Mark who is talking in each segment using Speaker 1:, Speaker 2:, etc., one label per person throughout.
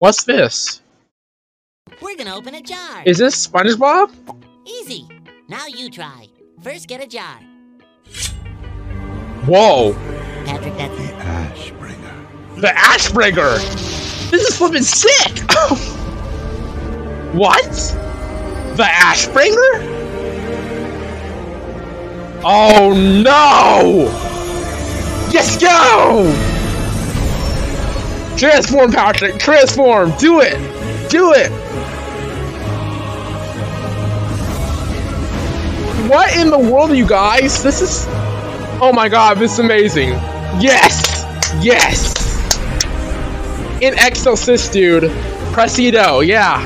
Speaker 1: What's this?
Speaker 2: We're gonna open a jar.
Speaker 1: Is this SpongeBob?
Speaker 2: Easy. Now you try. First, get a jar.
Speaker 1: Whoa.
Speaker 2: Patrick, that's
Speaker 3: The Ashbringer.
Speaker 1: The Ashbringer! This is flipping sick! what? The Ashbringer? Oh no! Yes, go! Transform, Patrick! Transform! Do it! Do it! What in the world, you guys? This is... Oh my god, this is amazing. Yes! Yes! In Exosys, dude. Presido, yeah.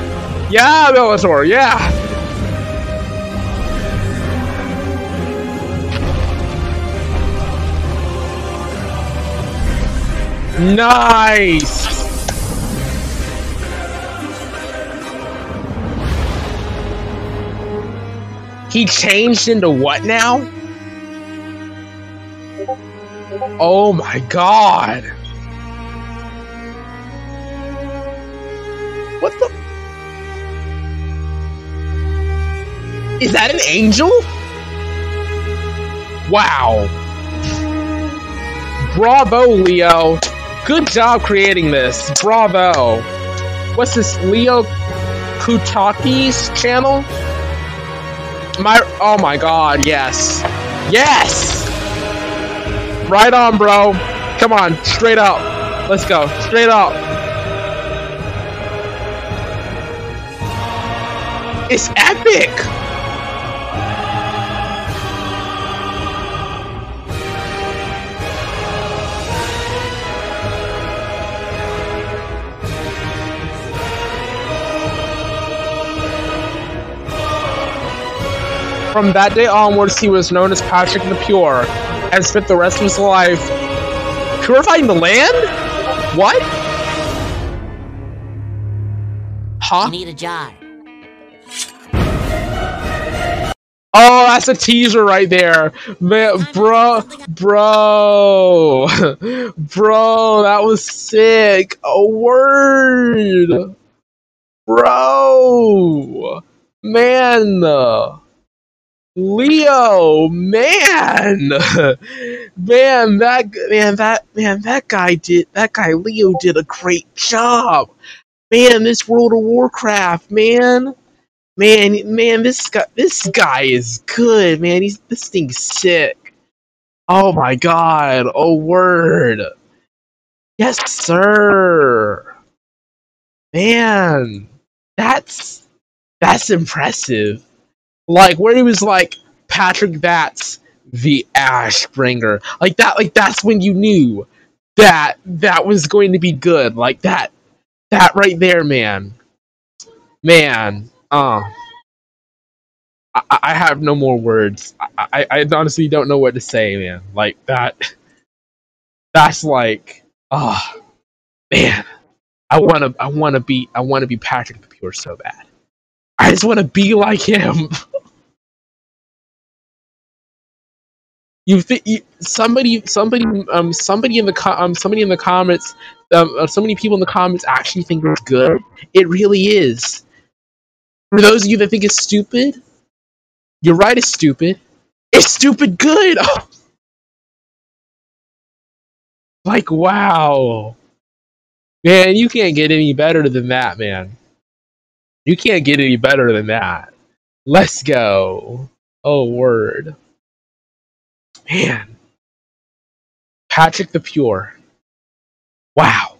Speaker 1: Yeah, Bellator, yeah. Nice! He changed into what now? Oh my god! What the? Is that an angel? Wow. Bravo, Leo. Good job creating this. Bravo. What's this, Leo Kutaki's channel? My, oh my god, yes. Yes! Right on, bro. Come on, straight up. Let's go, straight up. It's epic! From that day onwards, he was known as Patrick the Pure, and spent the rest of his life purifying the land? What? Huh?
Speaker 2: you need a jar.
Speaker 1: Oh, that's a teaser right there. Man, bro, bro, bro, that was sick. A word. Bro, man. Leo, man, man, that man, that man, that guy did that guy Leo did a great job. Man, this World of Warcraft, man, man, man, this guy, this guy is good, man. He's this thing's sick. Oh my god, oh word, yes sir, man, that's that's impressive like where he was like Patrick Batts the Ashbringer. Like that like that's when you knew that that was going to be good. Like that that right there, man. Man. Uh I, I have no more words. I, I, I honestly don't know what to say, man. Like that that's like oh man. I wanna I wanna be I wanna be Patrick the Pure so bad. I just wanna be like him. you think somebody somebody um somebody in the co- um somebody in the comments um uh, so many people in the comments actually think it's good. It really is. For those of you that think it's stupid you're right it's stupid. It's stupid good! Like wow. Man you can't get any better than that man. You can't get any better than that. Let's go. Oh word Man. Patrick the Pure. Wow.